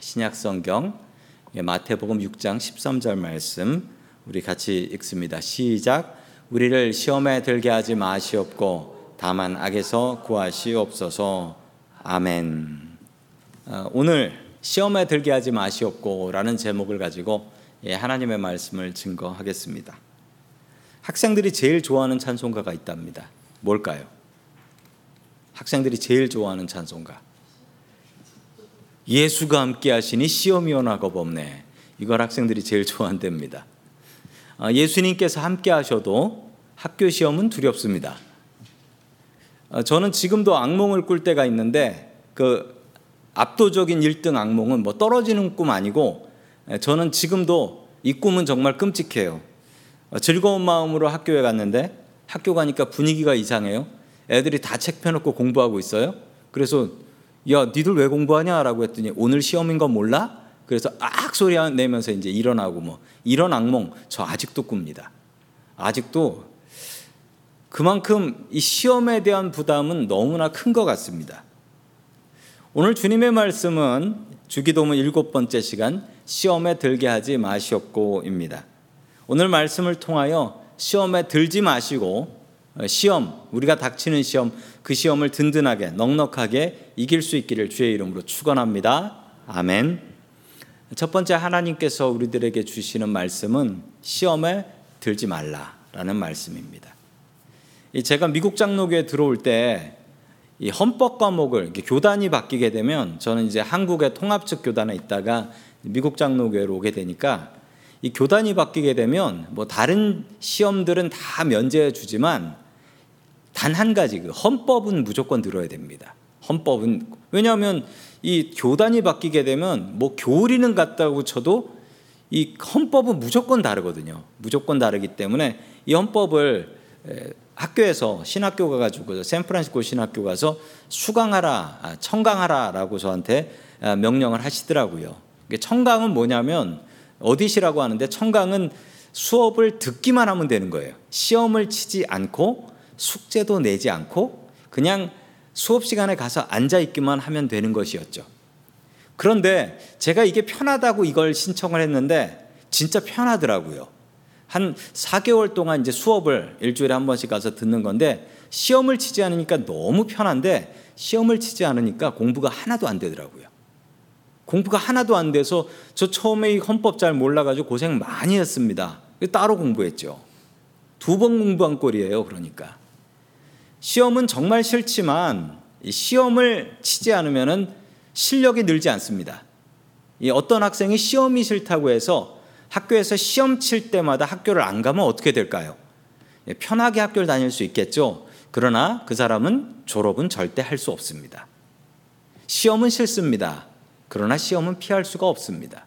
신약 성경 예, 마태복음 6장 13절 말씀 우리 같이 읽습니다. 시작. 우리를 시험에 들게 하지 마시옵고 다만 악에서 구하시옵소서. 아멘. 어, 오늘 시험에 들게 하지 마시옵고라는 제목을 가지고 예, 하나님의 말씀을 증거하겠습니다. 학생들이 제일 좋아하는 찬송가가 있답니다. 뭘까요? 학생들이 제일 좋아하는 찬송가. 예수가 함께 하시니 시험이 오나고 없네. 이걸 학생들이 제일 좋아한답니다. 아, 예수님께서 함께 하셔도 학교 시험은 두렵습니다. 아, 저는 지금도 악몽을 꿀 때가 있는데 그 압도적인 1등 악몽은 뭐 떨어지는 꿈 아니고 저는 지금도 이 꿈은 정말 끔찍해요. 어, 즐거운 마음으로 학교에 갔는데 학교 가니까 분위기가 이상해요. 애들이 다 책 펴놓고 공부하고 있어요. 그래서 야, 니들 왜 공부하냐라고 했더니 오늘 시험인 건 몰라? 그래서 악 소리 내면서 이제 일어나고 뭐 이런 악몽 저 아직도 꿉니다. 아직도 그만큼 이 시험에 대한 부담은 너무나 큰 것 같습니다. 오늘 주님의 말씀은 주기도문 일곱 번째 시간 시험에 들게 하지 마시옵고입니다. 오늘 말씀을 통하여 시험에 들지 마시고 어, 시험, 우리가 닥치는 시험, 그 시험을 든든하게, 넉넉하게 이길 수 있기를 주의 이름으로 축원합니다. 아멘. 첫 번째 하나님께서 우리들에게 주시는 말씀은 시험에 들지 말라라는 말씀입니다. 제가 미국 장로교에 들어올 때 이 헌법 과목을 교단이 바뀌게 되면 저는 이제 한국의 통합적 교단에 있다가 미국 장로교회로 오게 되니까 이 교단이 바뀌게 되면 뭐 다른 시험들은 다 면제해 주지만 단 한 가지 그 헌법은 무조건 들어야 됩니다. 헌법은 왜냐하면 이 교단이 바뀌게 되면 뭐 교리는 같다고 쳐도 이 헌법은 무조건 다르거든요. 무조건 다르기 때문에 이 헌법을 학교에서 신학교 가가지고 샌프란시스코 신학교 가서 수강하라, 아, 청강하라라고 저한테 아, 명령을 하시더라고요. 청강은 뭐냐면 어디시라고 하는데 청강은 수업을 듣기만 하면 되는 거예요. 시험을 치지 않고 숙제도 내지 않고 그냥 수업 시간에 가서 앉아 있기만 하면 되는 것이었죠. 그런데 제가 이게 편하다고 이걸 신청을 했는데 진짜 편하더라고요. 한 4개월 동안 이제 수업을 일주일에 한 번씩 가서 듣는 건데 시험을 치지 않으니까 너무 편한데 시험을 치지 않으니까 공부가 하나도 안 되더라고요. 공부가 하나도 안 돼서 저 처음에 이 헌법 잘 몰라가지고 고생 많이 했습니다. 따로 공부했죠. 두 번 공부한 꼴이에요. 그러니까. 시험은 정말 싫지만 시험을 치지 않으면 실력이 늘지 않습니다. 어떤 학생이 시험이 싫다고 해서 학교에서 시험 칠 때마다 학교를 안 가면 어떻게 될까요? 편하게 학교를 다닐 수 있겠죠. 그러나 그 사람은 졸업은 절대 할 수 없습니다. 시험은 싫습니다. 그러나 시험은 피할 수가 없습니다.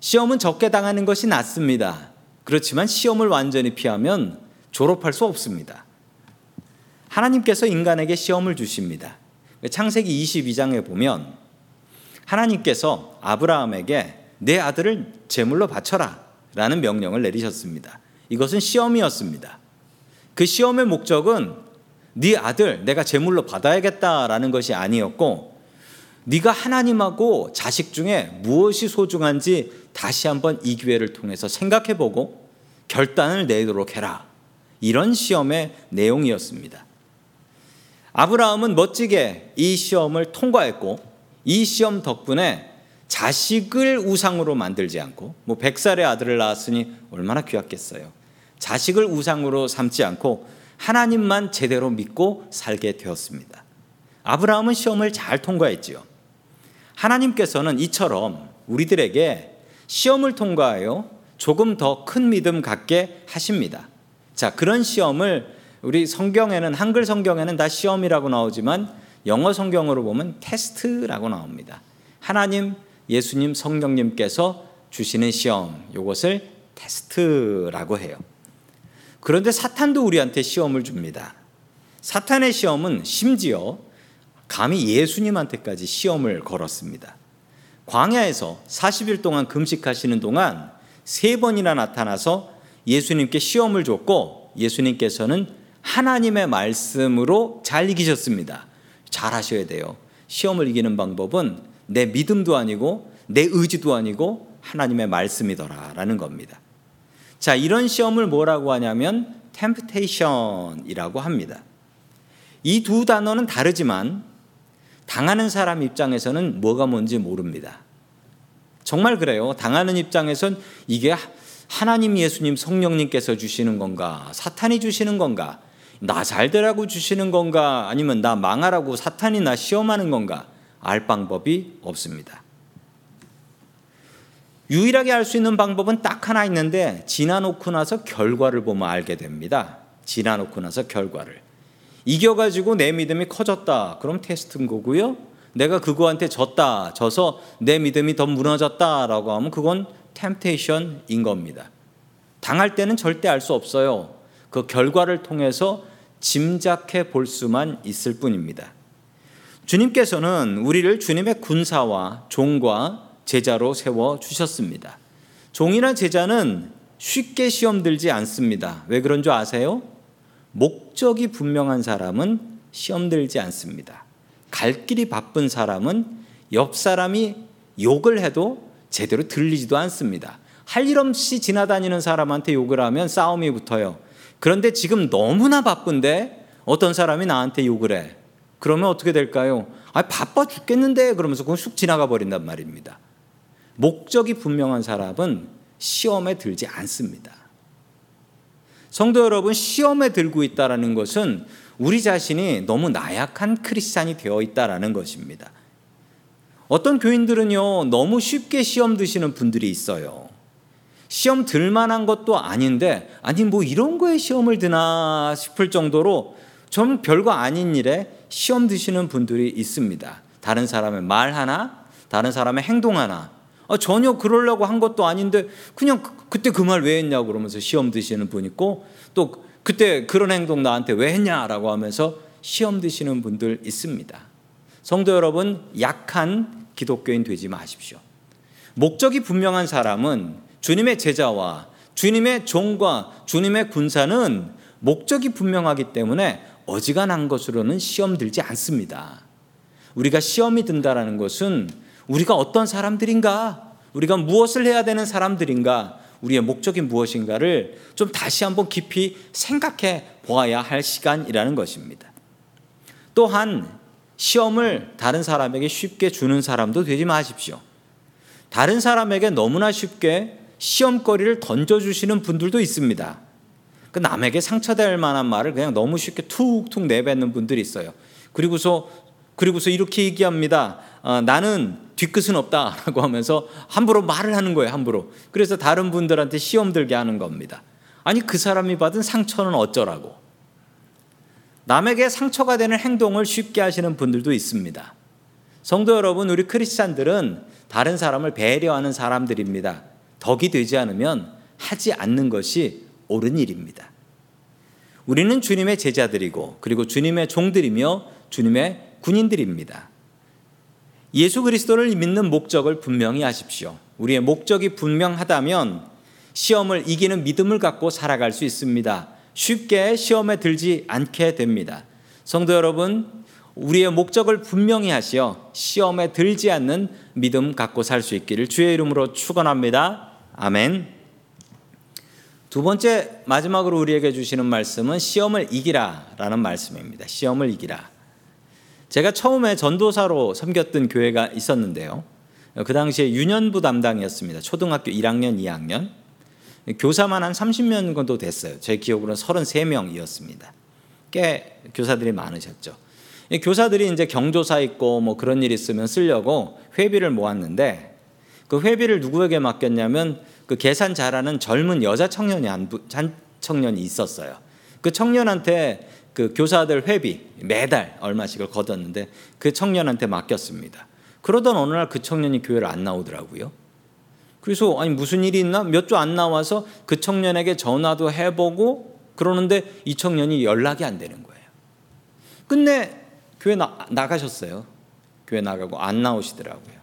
시험은 적게 당하는 것이 낫습니다. 그렇지만 시험을 완전히 피하면 졸업할 수 없습니다. 하나님께서 인간에게 시험을 주십니다. 창세기 22장에 보면 하나님께서 아브라함에게 내 아들을 제물로 바쳐라 라는 명령을 내리셨습니다. 이것은 시험이었습니다. 그 시험의 목적은 네 아들 내가 제물로 받아야겠다라는 것이 아니었고 네가 하나님하고 자식 중에 무엇이 소중한지 다시 한번 이 기회를 통해서 생각해 보고 결단을 내도록 해라. 이런 시험의 내용이었습니다. 아브라함은 멋지게 이 시험을 통과했고 이 시험 덕분에 자식을 우상으로 만들지 않고 뭐 100살의 아들을 낳았으니 얼마나 귀하겠어요. 자식을 우상으로 삼지 않고 하나님만 제대로 믿고 살게 되었습니다. 아브라함은 시험을 잘 통과했지요. 하나님께서는 이처럼 우리들에게 시험을 통과하여 조금 더 큰 믿음 갖게 하십니다. 자, 그런 시험을 우리 성경에는 한글 성경에는 다 시험이라고 나오지만 영어 성경으로 보면 테스트라고 나옵니다. 하나님, 예수님, 성령님께서 주시는 시험, 이것을 테스트라고 해요. 그런데 사탄도 우리한테 시험을 줍니다. 사탄의 시험은 심지어 감히 예수님한테까지 시험을 걸었습니다. 광야에서 40일 동안 금식하시는 동안 세 번이나 나타나서 예수님께 시험을 줬고 예수님께서는 하나님의 말씀으로 잘 이기셨습니다. 잘 하셔야 돼요. 시험을 이기는 방법은 내 믿음도 아니고 내 의지도 아니고 하나님의 말씀이더라라는 겁니다. 자, 이런 시험을 뭐라고 하냐면 temptation이라고 합니다. 이 두 단어는 다르지만 당하는 사람 입장에서는 뭐가 뭔지 모릅니다. 정말 그래요. 당하는 입장에선 이게 하나님 예수님 성령님께서 주시는 건가? 사탄이 주시는 건가? 나 잘 되라고 주시는 건가? 아니면 나 망하라고 사탄이 나 시험하는 건가? 알 방법이 없습니다. 유일하게 알 수 있는 방법은 딱 하나 있는데 지나놓고 나서 결과를 보면 알게 됩니다. 지나놓고 나서 결과를. 이겨가지고 내 믿음이 커졌다. 그럼 테스트인 거고요. 내가 그거한테 졌다. 져서 내 믿음이 더 무너졌다라고 하면 그건 템테이션인 겁니다. 당할 때는 절대 알 수 없어요. 그 결과를 통해서 짐작해 볼 수만 있을 뿐입니다. 주님께서는 우리를 주님의 군사와 종과 제자로 세워 주셨습니다. 종이나 제자는 쉽게 시험 들지 않습니다. 왜 그런 줄 아세요? 목적이 분명한 사람은 시험 들지 않습니다. 갈 길이 바쁜 사람은 옆 사람이 욕을 해도 제대로 들리지도 않습니다. 할 일 없이 지나다니는 사람한테 욕을 하면 싸움이 붙어요. 그런데 지금 너무나 바쁜데 어떤 사람이 나한테 욕을 해. 그러면 어떻게 될까요? 아, 바빠 죽겠는데 그러면서 그건 쑥 지나가 버린단 말입니다. 목적이 분명한 사람은 시험에 들지 않습니다. 성도 여러분, 시험에 들고 있다라는 것은 우리 자신이 너무 나약한 크리스찬이 되어 있다라는 것입니다. 어떤 교인들은요, 너무 쉽게 시험 드시는 분들이 있어요. 시험 들 만한 것도 아닌데, 아니, 뭐 이런 거에 시험을 드나 싶을 정도로 좀 별거 아닌 일에 시험 드시는 분들이 있습니다. 다른 사람의 말 하나, 다른 사람의 행동 하나, 아, 전혀 그러려고 한 것도 아닌데 그냥 그, 때 그 말 왜 했냐고 그러면서 시험 드시는 분 있고 또 그때 그런 행동 나한테 왜 했냐라고 하면서 시험 드시는 분들 있습니다. 성도 여러분 약한 기독교인 되지 마십시오. 목적이 분명한 사람은 주님의 제자와 주님의 종과 주님의 군사는 목적이 분명하기 때문에 어지간한 것으로는 시험 들지 않습니다. 우리가 시험이 든다라는 것은 우리가 어떤 사람들인가? 우리가 무엇을 해야 되는 사람들인가? 우리의 목적이 무엇인가를 좀 다시 한번 깊이 생각해 보아야 할 시간이라는 것입니다. 또한 시험을 다른 사람에게 쉽게 주는 사람도 되지 마십시오. 다른 사람에게 너무나 쉽게 시험거리를 던져주시는 분들도 있습니다. 그 남에게 상처될 만한 말을 그냥 너무 쉽게 툭툭 내뱉는 분들이 있어요. 그리고서 그리고서 이렇게 얘기합니다. 어, 나는 뒤끝은 없다라고 하면서 함부로 말을 하는 거예요, 함부로. 그래서 다른 분들한테 시험 들게 하는 겁니다. 아니, 그 사람이 받은 상처는 어쩌라고. 남에게 상처가 되는 행동을 쉽게 하시는 분들도 있습니다. 성도 여러분, 우리 크리스찬들은 다른 사람을 배려하는 사람들입니다. 덕이 되지 않으면 하지 않는 것이 옳은 일입니다. 우리는 주님의 제자들이고 그리고 주님의 종들이며 주님의 군인들입니다. 예수 그리스도를 믿는 목적을 분명히 하십시오. 우리의 목적이 분명하다면 시험을 이기는 믿음을 갖고 살아갈 수 있습니다. 쉽게 시험에 들지 않게 됩니다. 성도 여러분, 우리의 목적을 분명히 하시어 시험에 들지 않는 믿음 갖고 살 수 있기를 주의 이름으로 축원합니다. 아멘. 두 번째 마지막으로 우리에게 주시는 말씀은 시험을 이기라라는 말씀입니다. 시험을 이기라. 제가 처음에 전도사로 섬겼던 교회가 있었는데요. 그 당시에 유년부 담당이었습니다. 초등학교 1학년, 2학년. 교사만 한 30명 정도 됐어요. 제 기억으로는 33명이었습니다. 꽤 교사들이 많으셨죠. 교사들이 이제 경조사 있고 뭐 그런 일 있으면 쓰려고 회비를 모았는데 그 회비를 누구에게 맡겼냐면 그 계산 잘하는 젊은 여자 청년이 한 청년이 있었어요. 그 청년한테 그 교사들 회비 매달 얼마씩을 걷었는데 그 청년한테 맡겼습니다. 그러던 어느 날 그 청년이 교회를 안 나오더라고요. 그래서 아니 무슨 일이 있나 몇 주 안 나와서 그 청년에게 전화도 해보고 그러는데 이 청년이 연락이 안 되는 거예요. 끝내 교회 나, 나가셨어요. 교회 나가고 안 나오시더라고요.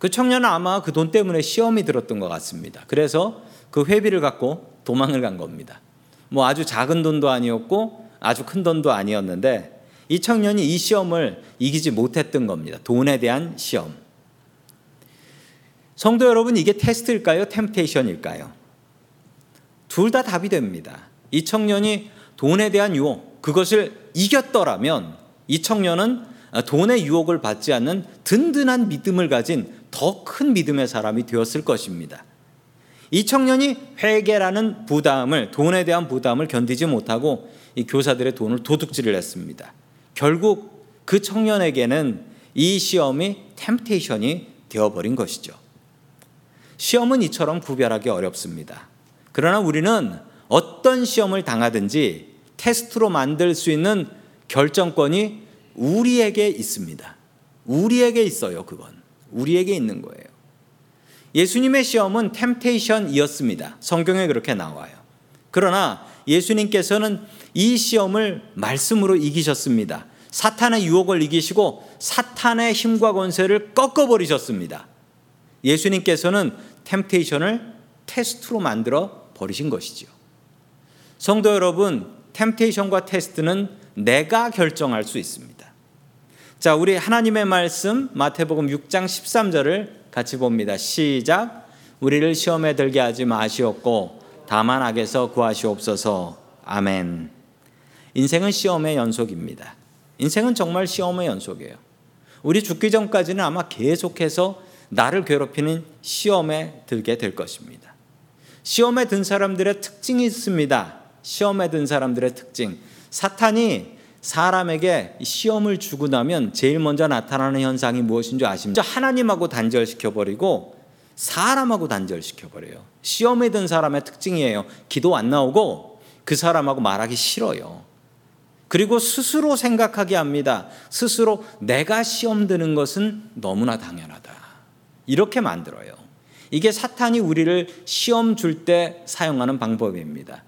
그 청년은 아마 그 돈 때문에 시험이 들었던 것 같습니다. 그래서 그 회비를 갖고 도망을 간 겁니다. 뭐 아주 작은 돈도 아니었고 아주 큰 돈도 아니었는데 이 청년이 이 시험을 이기지 못했던 겁니다. 돈에 대한 시험. 성도 여러분, 이게 테스트일까요? 템테이션일까요? 둘 다 답이 됩니다. 이 청년이 돈에 대한 유혹, 그것을 이겼더라면 이 청년은 돈의 유혹을 받지 않는 든든한 믿음을 가진 더 큰 믿음의 사람이 되었을 것입니다. 이 청년이 회계라는 부담을 돈에 대한 부담을 견디지 못하고 이 교사들의 돈을 도둑질을 했습니다. 결국 그 청년에게는 이 시험이 템테이션이 되어버린 것이죠. 시험은 이처럼 구별하기 어렵습니다. 그러나 우리는 어떤 시험을 당하든지 테스트로 만들 수 있는 결정권이 우리에게 있습니다. 우리에게 있어요, 그건. 우리에게 있는 거예요. 예수님의 시험은 템테이션이었습니다. 성경에 그렇게 나와요. 그러나 예수님께서는 이 시험을 말씀으로 이기셨습니다. 사탄의 유혹을 이기시고 사탄의 힘과 권세를 꺾어버리셨습니다. 예수님께서는 템테이션을 테스트로 만들어 버리신 것이지요. 성도 여러분, 템테이션과 테스트는 내가 결정할 수 있습니다. 자, 우리 하나님의 말씀 마태복음 6장 13절을 같이 봅니다. 시작. 우리를 시험에 들게 하지 마시옵고 다만 악에서 구하시옵소서. 아멘. 인생은 시험의 연속입니다. 인생은 정말 시험의 연속이에요. 우리 죽기 전까지는 아마 계속해서 나를 괴롭히는 시험에 들게 될 것입니다. 시험에 든 사람들의 특징이 있습니다. 시험에 든 사람들의 특징. 사탄이 사람에게 시험을 주고 나면 제일 먼저 나타나는 현상이 무엇인 줄 아십니까? 하나님하고 단절시켜 버리고 사람하고 단절시켜 버려요. 시험에 든 사람의 특징이에요. 기도 안 나오고 그 사람하고 말하기 싫어요. 그리고 스스로 생각하게 합니다. 스스로 내가 시험 드는 것은 너무나 당연하다. 이렇게 만들어요. 이게 사탄이 우리를 시험 줄 때 사용하는 방법입니다.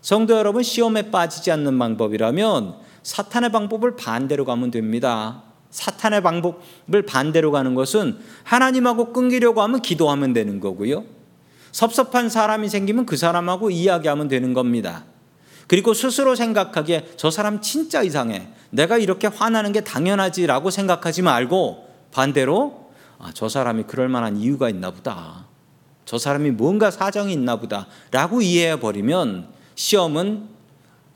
성도 여러분, 시험에 빠지지 않는 방법이라면 사탄의 방법을 반대로 가면 됩니다. 사탄의 방법을 반대로 가는 것은 하나님하고 끊기려고 하면 기도하면 되는 거고요. 섭섭한 사람이 생기면 그 사람하고 이야기하면 되는 겁니다. 그리고 스스로 생각하기에 저 사람 진짜 이상해. 내가 이렇게 화나는 게 당연하지라고 생각하지 말고 반대로 아, 저 사람이 그럴 만한 이유가 있나 보다. 저 사람이 뭔가 사정이 있나 보다라고 이해해 버리면 시험은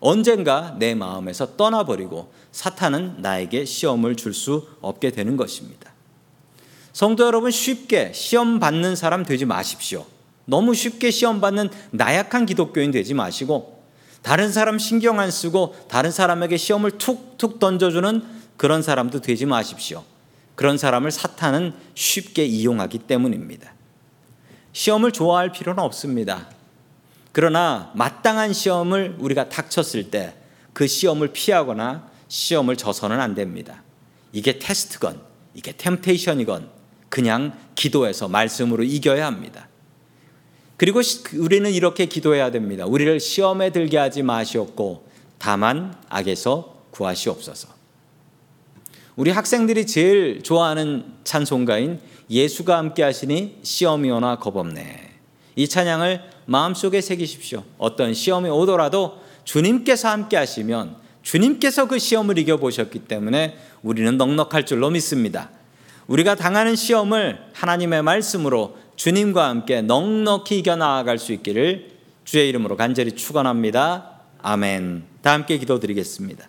언젠가 내 마음에서 떠나버리고 사탄은 나에게 시험을 줄 수 없게 되는 것입니다. 성도 여러분, 쉽게 시험 받는 사람 되지 마십시오. 너무 쉽게 시험 받는 나약한 기독교인 되지 마시고, 다른 사람 신경 안 쓰고, 다른 사람에게 시험을 툭툭 던져주는 그런 사람도 되지 마십시오. 그런 사람을 사탄은 쉽게 이용하기 때문입니다. 시험을 좋아할 필요는 없습니다. 그러나 마땅한 시험을 우리가 닥쳤을 때 그 시험을 피하거나 시험을 져서는 안 됩니다. 이게 테스트건, 이게 템테이션이건 그냥 기도해서 말씀으로 이겨야 합니다. 그리고 우리는 이렇게 기도해야 됩니다. 우리를 시험에 들게 하지 마시옵고 다만 악에서 구하시옵소서. 우리 학생들이 제일 좋아하는 찬송가인 예수가 함께 하시니 시험이 오나 겁 없네. 이 찬양을 마음속에 새기십시오. 어떤 시험이 오더라도 주님께서 함께 하시면 주님께서 그 시험을 이겨보셨기 때문에 우리는 넉넉할 줄로 믿습니다. 우리가 당하는 시험을 하나님의 말씀으로 주님과 함께 넉넉히 이겨나갈 수 있기를 주의 이름으로 간절히 축원합니다. 아멘. 다 함께 기도드리겠습니다.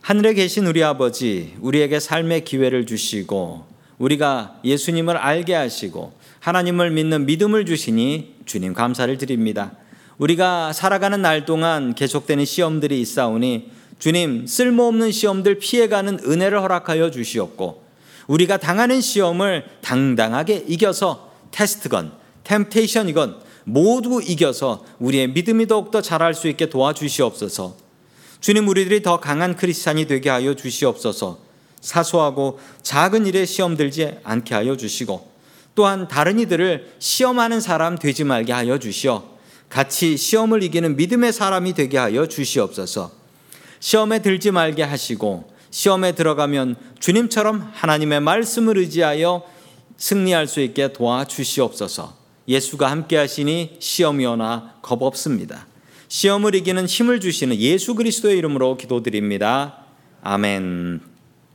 하늘에 계신 우리 아버지, 우리에게 삶의 기회를 주시고 우리가 예수님을 알게 하시고 하나님을 믿는 믿음을 주시니 주님 감사를 드립니다. 우리가 살아가는 날 동안 계속되는 시험들이 있사오니 주님 쓸모없는 시험들 피해가는 은혜를 허락하여 주시옵고 우리가 당하는 시험을 당당하게 이겨서 테스트건 템테이션이건 모두 이겨서 우리의 믿음이 더욱더 자랄 수 있게 도와주시옵소서. 주님 우리들이 더 강한 크리스찬이 되게 하여 주시옵소서. 사소하고 작은 일에 시험 들지 않게 하여 주시고 또한 다른 이들을 시험하는 사람 되지 말게 하여 주시어 같이 시험을 이기는 믿음의 사람이 되게 하여 주시옵소서. 시험에 들지 말게 하시고 시험에 들어가면 주님처럼 하나님의 말씀을 의지하여 승리할 수 있게 도와주시옵소서. 예수가 함께 하시니 시험이 오나 겁 없습니다. 시험을 이기는 힘을 주시는 예수 그리스도의 이름으로 기도드립니다. 아멘.